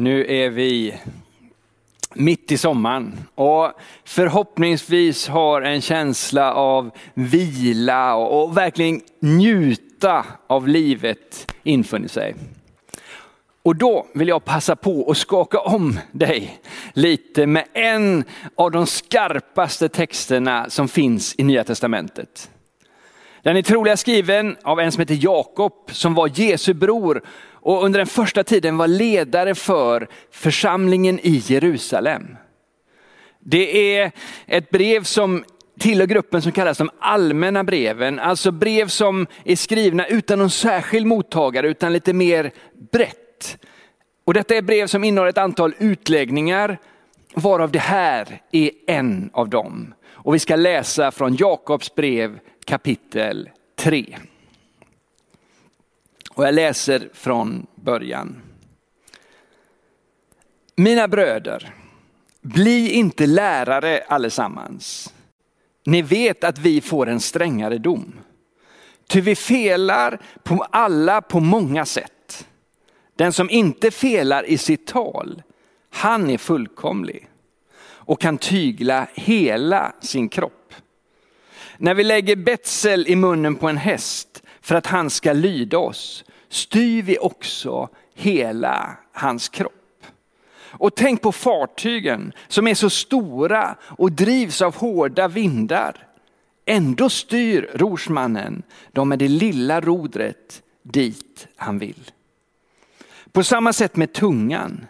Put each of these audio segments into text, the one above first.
Nu är vi mitt i sommaren och förhoppningsvis har en känsla av vila och verkligen njuta av livet infunnit sig. Och då vill jag passa på att skaka om dig lite med en av de skarpaste texterna som finns i Nya Testamentet. Den är troligen skriven av en som heter Jakob som var Jesu bror och under den första tiden var ledare för församlingen i Jerusalem. Det är ett brev som tillhör gruppen som kallas de allmänna breven, alltså brev som är skrivna utan någon särskild mottagare utan lite mer brett. Och detta är brev som innehåller ett antal utläggningar, varav det här är en av dem. Och vi ska läsa från Jakobs brev kapitel 3. Och jag läser från början. Mina bröder, bli inte lärare allesammans. Ni vet att vi får en strängare dom. Ty vi felar på alla på många sätt. Den som inte felar i sitt tal, han är fullkomlig och kan tygla hela sin kropp. När vi lägger betsel i munnen på en häst för att han ska lyda oss, styr vi också hela hans kropp. Och tänk på fartygen som är så stora och drivs av hårda vindar. Ändå styr rorsmannen dem med det lilla rodret dit han vill. På samma sätt med tungan.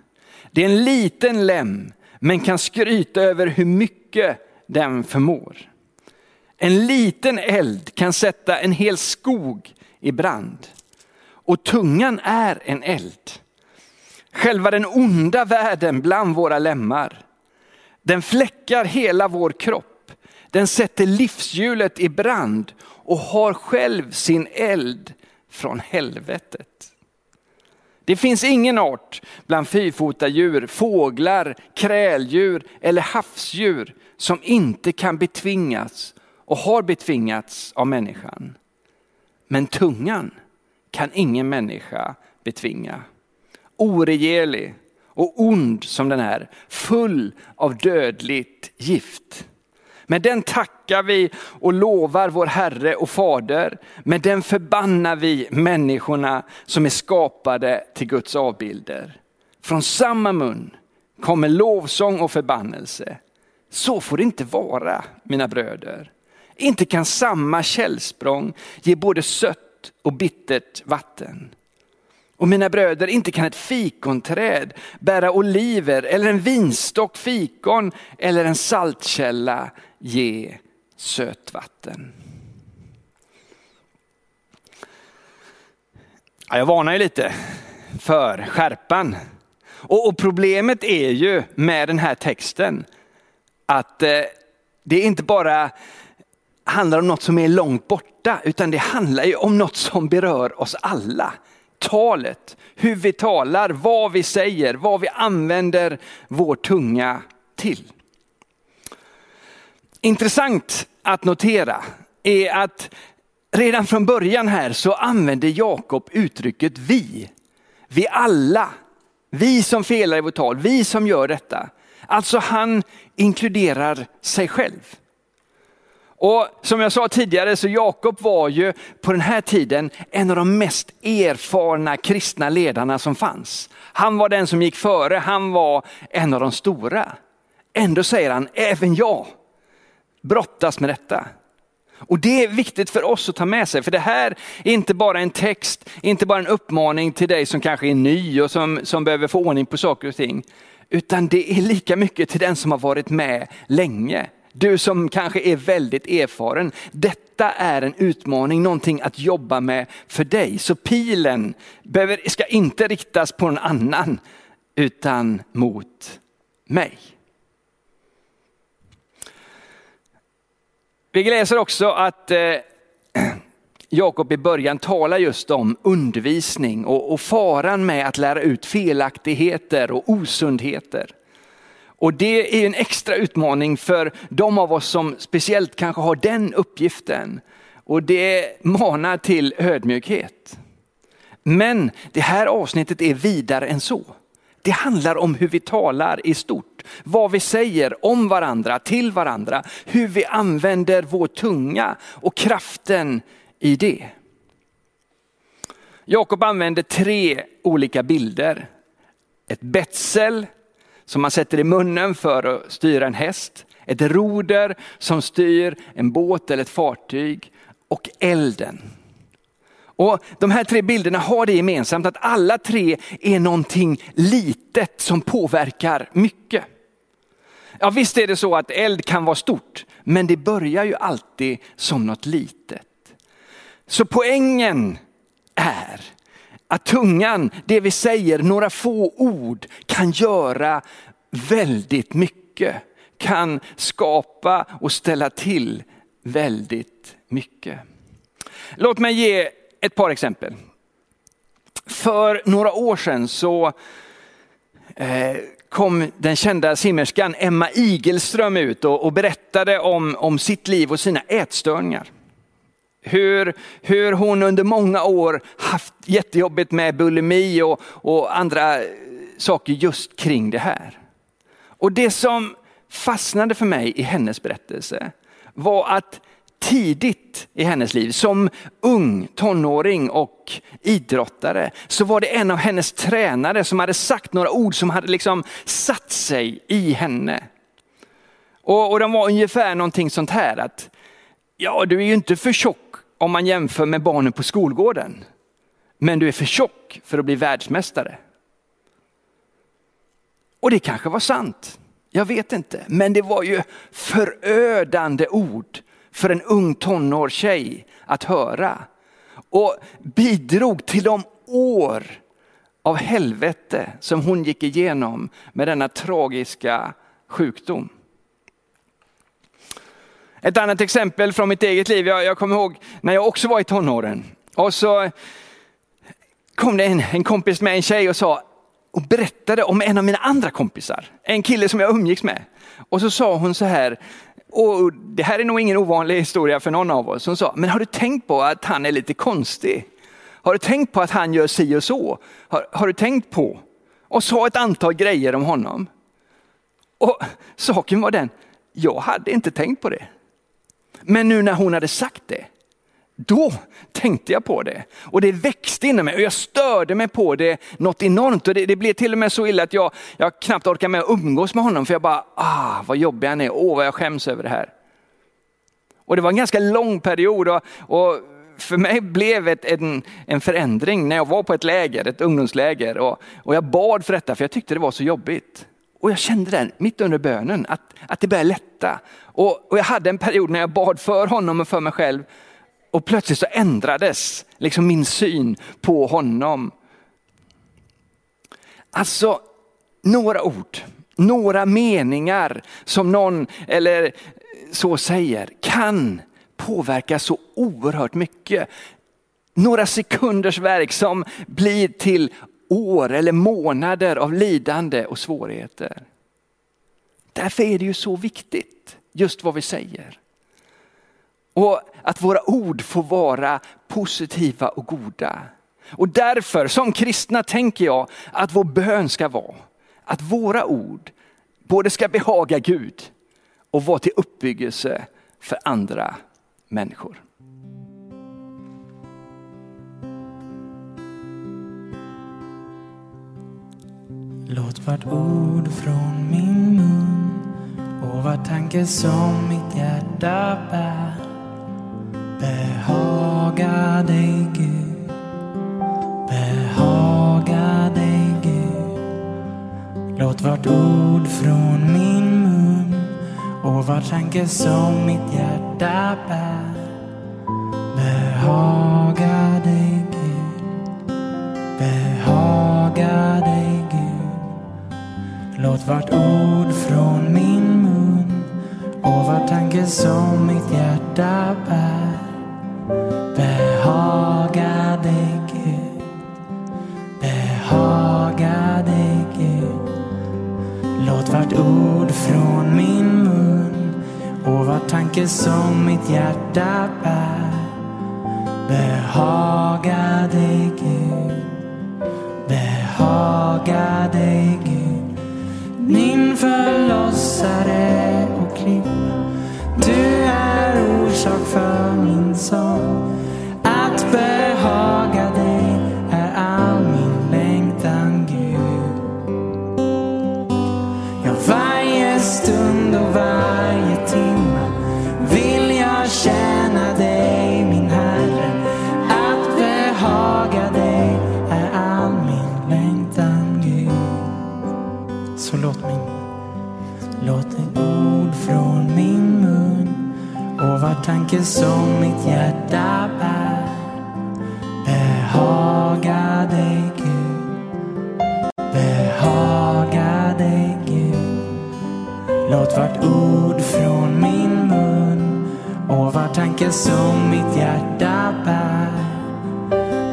Det är en liten lem men kan skryta över hur mycket den förmår. En liten eld kan sätta en hel skog i brand. Och tungan är en eld. Själva den onda världen bland våra lemmar. Den fläckar hela vår kropp. Den sätter livshjulet i brand och har själv sin eld från helvetet. Det finns ingen art bland fyrfotadjur, fåglar, kräldjur eller havsdjur som inte kan betvingas och har betvingats av människan. Men tungan kan ingen människa betvinga. Oregerlig och ond som den är, full av dödligt gift. Med den tackar vi och lovar vår Herre och Fader. Med den förbannar vi människorna som är skapade till Guds avbilder. Från samma mun kommer lovsång och förbannelse. Så får det inte vara, mina bröder. Inte kan samma källsprång ge både sött och bittert vatten. Och mina bröder, inte kan ett fikonträd bära oliver eller en vinstock fikon eller en saltkälla ge sötvatten. Ja, jag varnar ju lite för skärpan. Och, och, problemet är ju med den här texten att eh, det inte bara handlar om något som är långt borta, utan det handlar ju om något som berör oss alla. Talet, hur vi talar, vad vi säger, vad vi använder vår tunga till. Intressant att notera är att redan från början här så använder Jakob uttrycket vi. Vi alla, vi som felar i vårt tal, vi som gör detta. Alltså han inkluderar sig själv. Och som jag sa tidigare så Jakob var ju på den här tiden en av de mest erfarna kristna ledarna som fanns. Han var den som gick före, han var en av de stora. Ändå säger han, även jag brottas med detta. Och det är viktigt för oss att ta med sig, för det här är inte bara en text, inte bara en uppmaning till dig som kanske är ny och som, som behöver få ordning på saker och ting. Utan det är lika mycket till den som har varit med länge. Du som kanske är väldigt erfaren. Detta är en utmaning, någonting att jobba med för dig. Så pilen behöver, ska inte riktas på någon annan utan mot mig. Vi läser också att eh, Jakob i början talar just om undervisning och, och faran med att lära ut felaktigheter och osundheter. Och det är en extra utmaning för de av oss som speciellt kanske har den uppgiften. Och det manar till ödmjukhet. Men det här avsnittet är vidare än så. Det handlar om hur vi talar i stort. Vad vi säger om varandra, till varandra. Hur vi använder vår tunga och kraften i det. Jakob använder tre olika bilder. Ett betsel som man sätter i munnen för att styra en häst. Ett roder som styr en båt eller ett fartyg och elden. Och De här tre bilderna har det gemensamt att alla tre är någonting litet som påverkar mycket. Ja visst är det så att eld kan vara stort, men det börjar ju alltid som något litet. Så poängen är att tungan, det vi säger, några få ord kan göra väldigt mycket. Kan skapa och ställa till väldigt mycket. Låt mig ge ett par exempel. För några år sedan så eh, kom den kända simmerskan Emma Igelström ut och, berättade om, om sitt liv och sina ätstörningar. Hur, hur hon under många år haft jättejobbigt med bulimi och, och andra saker just kring det här. Och det som fastnade för mig i hennes berättelse var att tidigt i hennes liv, som ung tonåring och idrottare, så var det en av hennes tränare som hade sagt några ord som hade liksom satt sig i henne. Och, och de var ungefär någonting sånt här att, ja du är ju inte för tjock om man jämför med barnen på skolgården. Men du är för tjock för att bli världsmästare. Och det kanske var sant. Jag vet inte, men det var ju förödande ord för en ung tonårstjej att höra. Och bidrog till de år av helvete som hon gick igenom med denna tragiska sjukdom. Ett annat exempel från mitt eget liv, jag, jag kommer ihåg när jag också var i tonåren. Och så kom det en, en kompis med en tjej och sa, och berättade om en av mina andra kompisar, en kille som jag umgicks med. Och så sa hon så här, och det här är nog ingen ovanlig historia för någon av oss. Hon sa, men har du tänkt på att han är lite konstig? Har du tänkt på att han gör si och så? Har, har du tänkt på? Och sa ett antal grejer om honom. Och saken var den, jag hade inte tänkt på det. Men nu när hon hade sagt det, då tänkte jag på det och det växte inom mig och jag störde mig på det något enormt. Och det, det blev till och med så illa att jag, jag knappt orkar med att umgås med honom för jag bara, ah vad jobbig han är, åh vad jag skäms över det här. Och det var en ganska lång period och, och för mig blev det en, en förändring när jag var på ett läger, ett ungdomsläger och, och jag bad för detta för jag tyckte det var så jobbigt. Och jag kände den mitt under bönen att, att det började lätta. Och, och jag hade en period när jag bad för honom och för mig själv och plötsligt så ändrades liksom min syn på honom. Alltså några ord, några meningar som någon eller så säger kan påverka så oerhört mycket. Några sekunders verk som blir till år eller månader av lidande och svårigheter. Därför är det ju så viktigt, just vad vi säger. Och att våra ord får vara positiva och goda. Och därför som kristna tänker jag att vår bön ska vara att våra ord både ska behaga Gud och vara till uppbyggelse för andra människor. Låt vart ord från min mun och var tanke som mitt hjärta bär behaga dig Gud, behaga dig Gud. Låt vart ord från min mun och var tanke som mitt hjärta bär behaga Låt vart ord från min mun och var tanke som mitt hjärta bär Behaga dig Gud, behaga dig Gud. Låt vart ord från min mun och var tanke som mitt hjärta bär behaga dig Gud, behaga behaga dig Gud. Förlossare och klippa. Du är orsak för min sång. Att behaga dig är all min längtan Gud. Ja, varje stund och varje timme vill jag tjäna dig min Herre. Att behaga dig är all min längtan Gud. Så låt min, låt ett ord från min mun och var tanke som mitt hjärta bär behaga dig Gud. Behaga dig Gud. Låt vart ord från min mun och var tanke som mitt hjärta bär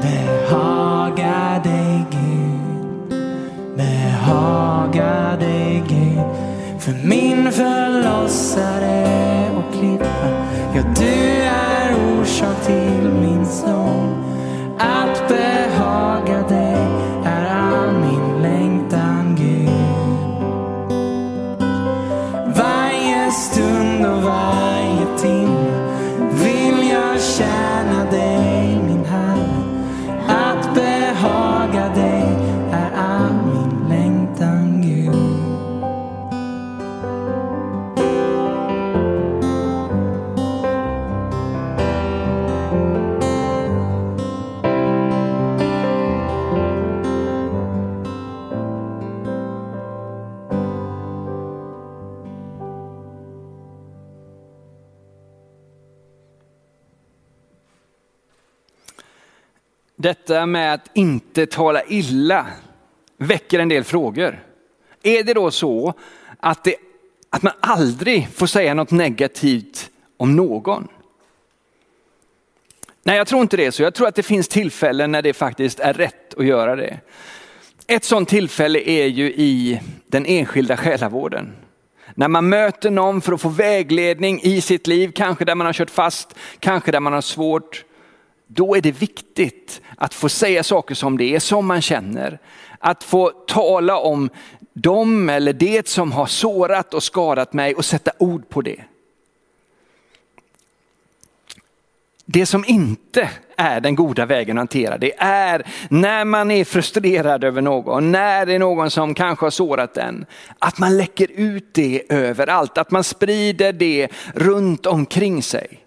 behaga dig Gud. Behaga dig Gud. För min förlossare och klippa, ja du är orsak till min sång. Att behaga dig Detta med att inte tala illa väcker en del frågor. Är det då så att, det, att man aldrig får säga något negativt om någon? Nej, jag tror inte det är så. Jag tror att det finns tillfällen när det faktiskt är rätt att göra det. Ett sådant tillfälle är ju i den enskilda själavården. När man möter någon för att få vägledning i sitt liv, kanske där man har kört fast, kanske där man har svårt. Då är det viktigt att få säga saker som det är, som man känner. Att få tala om dem eller det som har sårat och skadat mig och sätta ord på det. Det som inte är den goda vägen att hantera det är när man är frustrerad över någon, när det är någon som kanske har sårat en, att man läcker ut det överallt, att man sprider det runt omkring sig.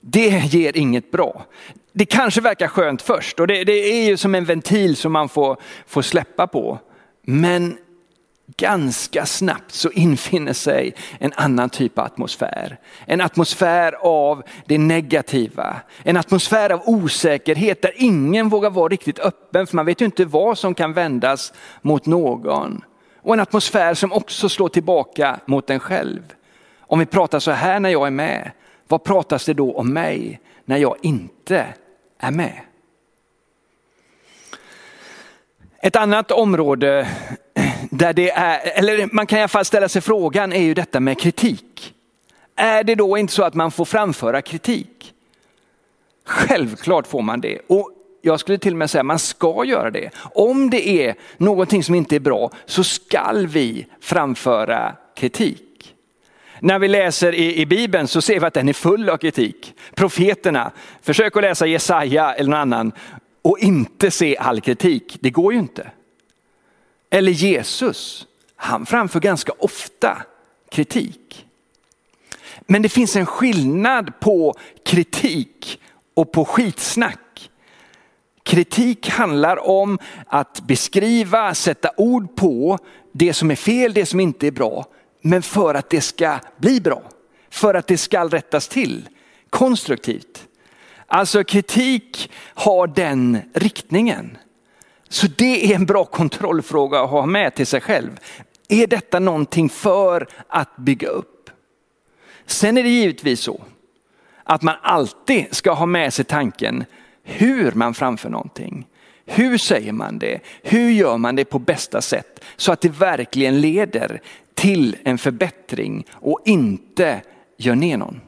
Det ger inget bra. Det kanske verkar skönt först och det, det är ju som en ventil som man får, får släppa på. Men ganska snabbt så infinner sig en annan typ av atmosfär. En atmosfär av det negativa. En atmosfär av osäkerhet där ingen vågar vara riktigt öppen för man vet ju inte vad som kan vändas mot någon. Och en atmosfär som också slår tillbaka mot en själv. Om vi pratar så här när jag är med, vad pratas det då om mig när jag inte är med? Ett annat område där det är, eller man kan i alla fall ställa sig frågan, är ju detta med kritik. Är det då inte så att man får framföra kritik? Självklart får man det. Och jag skulle till och med säga att man ska göra det. Om det är någonting som inte är bra så skall vi framföra kritik. När vi läser i, i Bibeln så ser vi att den är full av kritik. Profeterna, försök att läsa Jesaja eller någon annan och inte se all kritik. Det går ju inte. Eller Jesus, han framför ganska ofta kritik. Men det finns en skillnad på kritik och på skitsnack. Kritik handlar om att beskriva, sätta ord på det som är fel, det som inte är bra. Men för att det ska bli bra, för att det ska rättas till konstruktivt. Alltså kritik har den riktningen. Så det är en bra kontrollfråga att ha med till sig själv. Är detta någonting för att bygga upp? Sen är det givetvis så att man alltid ska ha med sig tanken hur man framför någonting. Hur säger man det? Hur gör man det på bästa sätt så att det verkligen leder till en förbättring och inte gör ner någon?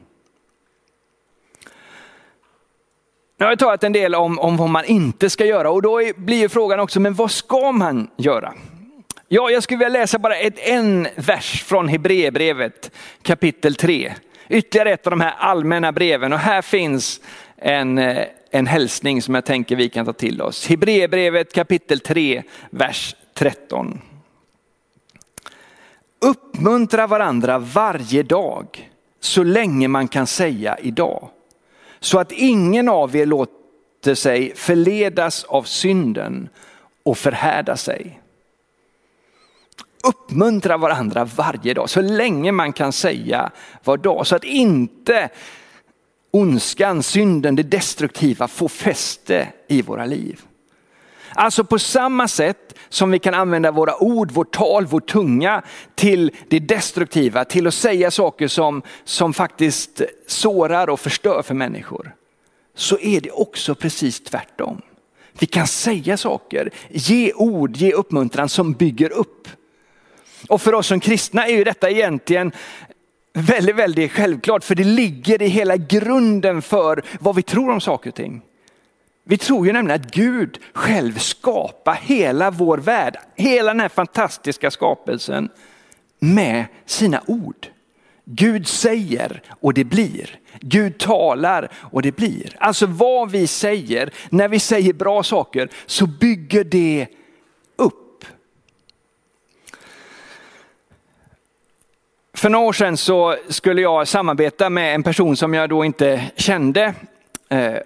Nu har jag talat en del om, om vad man inte ska göra och då blir ju frågan också, men vad ska man göra? Ja, jag skulle vilja läsa bara ett, en vers från Hebreerbrevet kapitel 3. Ytterligare ett av de här allmänna breven och här finns en, eh, en hälsning som jag tänker vi kan ta till oss. Hebreerbrevet kapitel 3, vers 13. Uppmuntra varandra varje dag så länge man kan säga idag. Så att ingen av er låter sig förledas av synden och förhärda sig. Uppmuntra varandra varje dag så länge man kan säga var dag så att inte ondskan, synden, det destruktiva får fäste i våra liv. Alltså på samma sätt som vi kan använda våra ord, vårt tal, vår tunga till det destruktiva, till att säga saker som, som faktiskt sårar och förstör för människor. Så är det också precis tvärtom. Vi kan säga saker, ge ord, ge uppmuntran som bygger upp. Och för oss som kristna är ju detta egentligen väldigt, väldigt självklart, för det ligger i hela grunden för vad vi tror om saker och ting. Vi tror ju nämligen att Gud själv skapar hela vår värld, hela den här fantastiska skapelsen med sina ord. Gud säger och det blir. Gud talar och det blir. Alltså vad vi säger, när vi säger bra saker så bygger det upp. För några år sedan så skulle jag samarbeta med en person som jag då inte kände. Eh,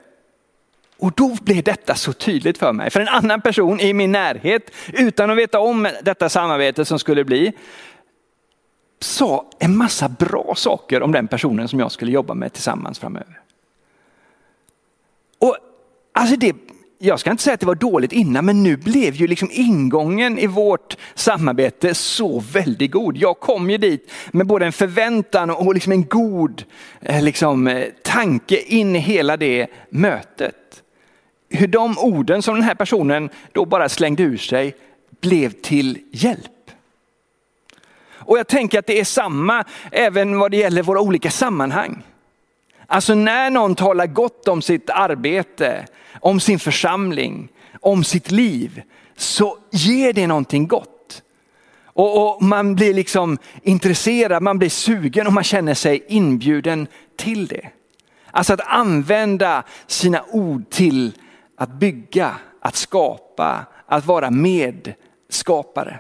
och då blev detta så tydligt för mig. För en annan person i min närhet, utan att veta om detta samarbete som skulle bli, sa en massa bra saker om den personen som jag skulle jobba med tillsammans framöver. Och alltså det, jag ska inte säga att det var dåligt innan, men nu blev ju liksom ingången i vårt samarbete så väldigt god. Jag kom ju dit med både en förväntan och liksom en god eh, liksom, eh, tanke in i hela det mötet hur de orden som den här personen då bara slängde ur sig blev till hjälp. Och jag tänker att det är samma även vad det gäller våra olika sammanhang. Alltså när någon talar gott om sitt arbete, om sin församling, om sitt liv, så ger det någonting gott. Och, och, man blir liksom intresserad, man blir sugen och man känner sig inbjuden till det. Alltså att använda sina ord till att bygga, att skapa, att vara medskapare.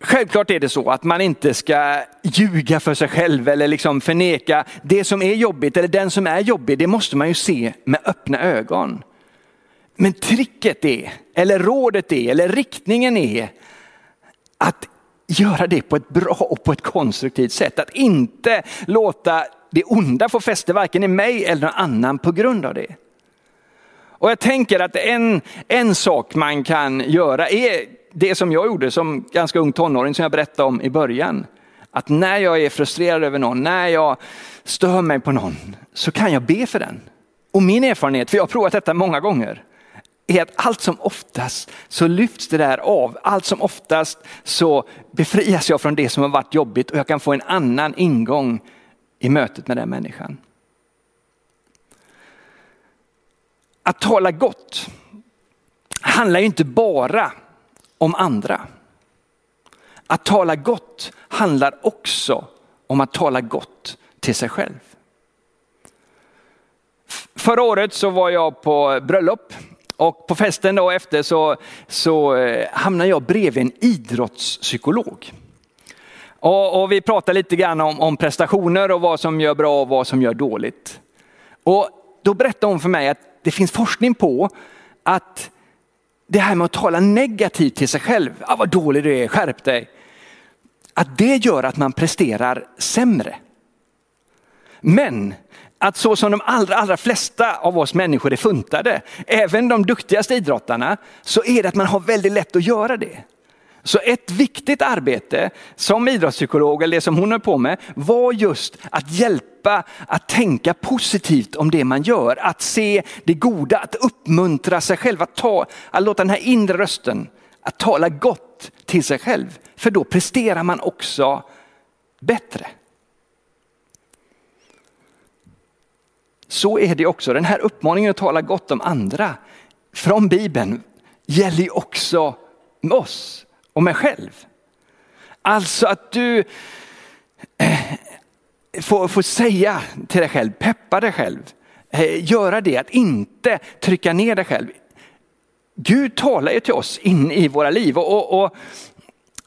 Självklart är det så att man inte ska ljuga för sig själv eller liksom förneka det som är jobbigt eller den som är jobbig. Det måste man ju se med öppna ögon. Men tricket är, eller rådet är, eller riktningen är att göra det på ett bra och på ett konstruktivt sätt. Att inte låta det onda får fäste varken i mig eller någon annan på grund av det. Och jag tänker att en, en sak man kan göra är det som jag gjorde som ganska ung tonåring som jag berättade om i början. Att när jag är frustrerad över någon, när jag stör mig på någon, så kan jag be för den. Och min erfarenhet, för jag har provat detta många gånger, är att allt som oftast så lyfts det där av. Allt som oftast så befrias jag från det som har varit jobbigt och jag kan få en annan ingång i mötet med den människan. Att tala gott handlar ju inte bara om andra. Att tala gott handlar också om att tala gott till sig själv. Förra året så var jag på bröllop och på festen då efter så, så eh, hamnade jag bredvid en idrottspsykolog. Och, och vi pratar lite grann om, om, prestationer och vad som gör bra och vad som gör dåligt. Och då berättade hon för mig att det finns forskning på att det här med att tala negativt till sig själv, ah, vad dålig du är, skärp dig. Att det gör att man presterar sämre. Men att så som de allra, allra flesta av oss människor är funtade, även de duktigaste idrottarna, så är det att man har väldigt lätt att göra det. Så ett viktigt arbete som idrottspsykolog, eller det som hon höll på med, var just att hjälpa att tänka positivt om det man gör. Att se det goda, att uppmuntra sig själv, att, ta, att låta den här inre rösten, att tala gott till sig själv. För då presterar man också bättre. så är det också. Den här uppmaningen att tala gott om andra från Bibeln gäller ju också med oss och mig själv. Alltså att du eh, får, får säga till dig själv, peppa dig själv, eh, göra det, att inte trycka ner dig själv. Gud talar ju till oss in i våra liv och, och,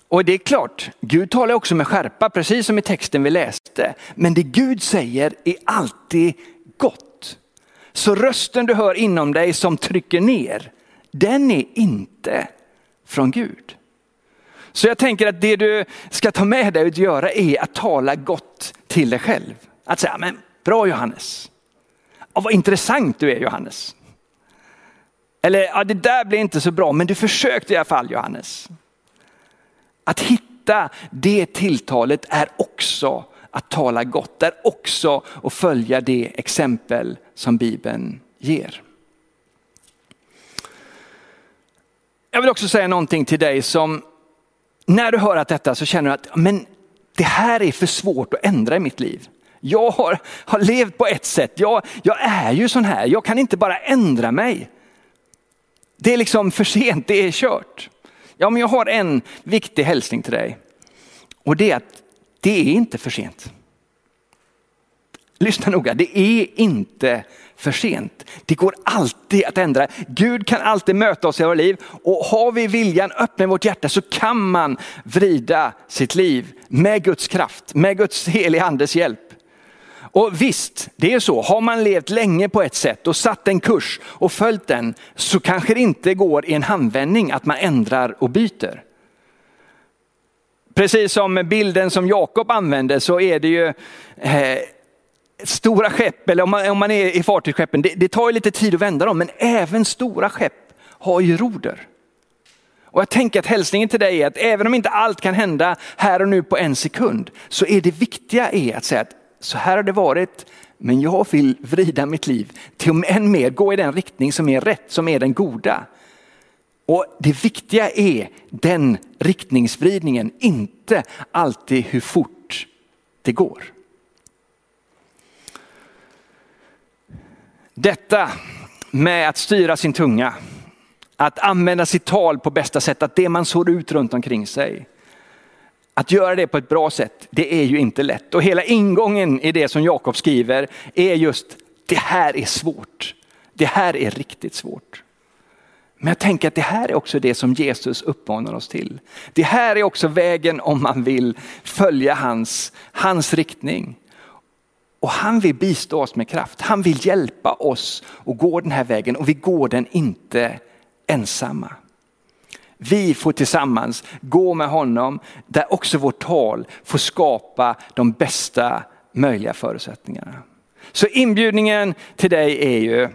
och det är klart, Gud talar också med skärpa, precis som i texten vi läste. Men det Gud säger är alltid gott. Så rösten du hör inom dig som trycker ner, den är inte från Gud. Så jag tänker att det du ska ta med dig att göra är att tala gott till dig själv. Att säga, men bra Johannes. Och vad intressant du är Johannes. Eller, ja det där blev inte så bra, men du försökte i alla fall Johannes. Att hitta det tilltalet är också att tala gott, det är också att följa det exempel som Bibeln ger. Jag vill också säga någonting till dig som, när du hör att detta så känner du att men det här är för svårt att ändra i mitt liv. Jag har, har levt på ett sätt, jag, jag är ju sån här, jag kan inte bara ändra mig. Det är liksom för sent, det är kört. Ja, men jag har en viktig hälsning till dig. Och det är att det är inte för sent. Lyssna noga, det är inte för sent. Det går alltid att ändra. Gud kan alltid möta oss i våra liv och har vi viljan öppna i vårt hjärta så kan man vrida sitt liv med Guds kraft, med Guds heliga andes hjälp. Och visst, det är så, har man levt länge på ett sätt och satt en kurs och följt den så kanske det inte går i en handvändning att man ändrar och byter. Precis som bilden som Jakob använde så är det ju eh, stora skepp, eller om man, om man är i fartygsskeppen, det, det tar ju lite tid att vända dem, men även stora skepp har ju roder. Och jag tänker att hälsningen till dig är att även om inte allt kan hända här och nu på en sekund, så är det viktiga är att säga att så här har det varit, men jag vill vrida mitt liv till att än mer gå i den riktning som är rätt, som är den goda. Och det viktiga är den riktningsvridningen, inte alltid hur fort det går. Detta med att styra sin tunga, att använda sitt tal på bästa sätt, att det man sår ut runt omkring sig. Att göra det på ett bra sätt, det är ju inte lätt. Och hela ingången i det som Jakob skriver är just, det här är svårt. Det här är riktigt svårt. Men jag tänker att det här är också det som Jesus uppmanar oss till. Det här är också vägen om man vill följa hans, hans riktning. Och han vill bistå oss med kraft. Han vill hjälpa oss att gå den här vägen och vi går den inte ensamma. Vi får tillsammans gå med honom där också vårt tal får skapa de bästa möjliga förutsättningarna. Så inbjudningen till dig är ju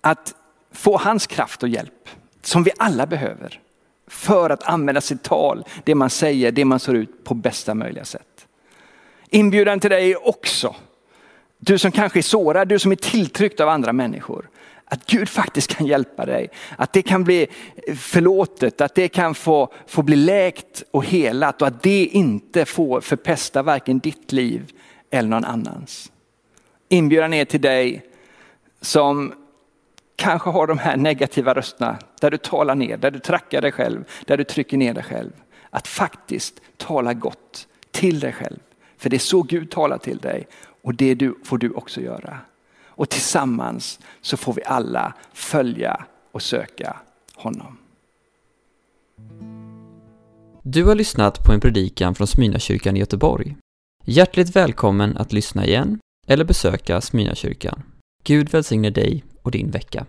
att få hans kraft och hjälp som vi alla behöver för att använda sitt tal, det man säger, det man ser ut på bästa möjliga sätt. Inbjudan till dig är också, du som kanske är sårad, du som är tilltryckt av andra människor. Att Gud faktiskt kan hjälpa dig, att det kan bli förlåtet, att det kan få, få bli läkt och helat och att det inte får förpesta varken ditt liv eller någon annans. Inbjudan är till dig som kanske har de här negativa rösterna där du talar ner, där du trackar dig själv, där du trycker ner dig själv. Att faktiskt tala gott till dig själv. För det är så Gud talar till dig och det du, får du också göra. Och tillsammans så får vi alla följa och söka honom. Du har lyssnat på en predikan från Smyrnakyrkan i Göteborg. Hjärtligt välkommen att lyssna igen eller besöka Smyrnakyrkan. Gud välsigne dig och din vecka.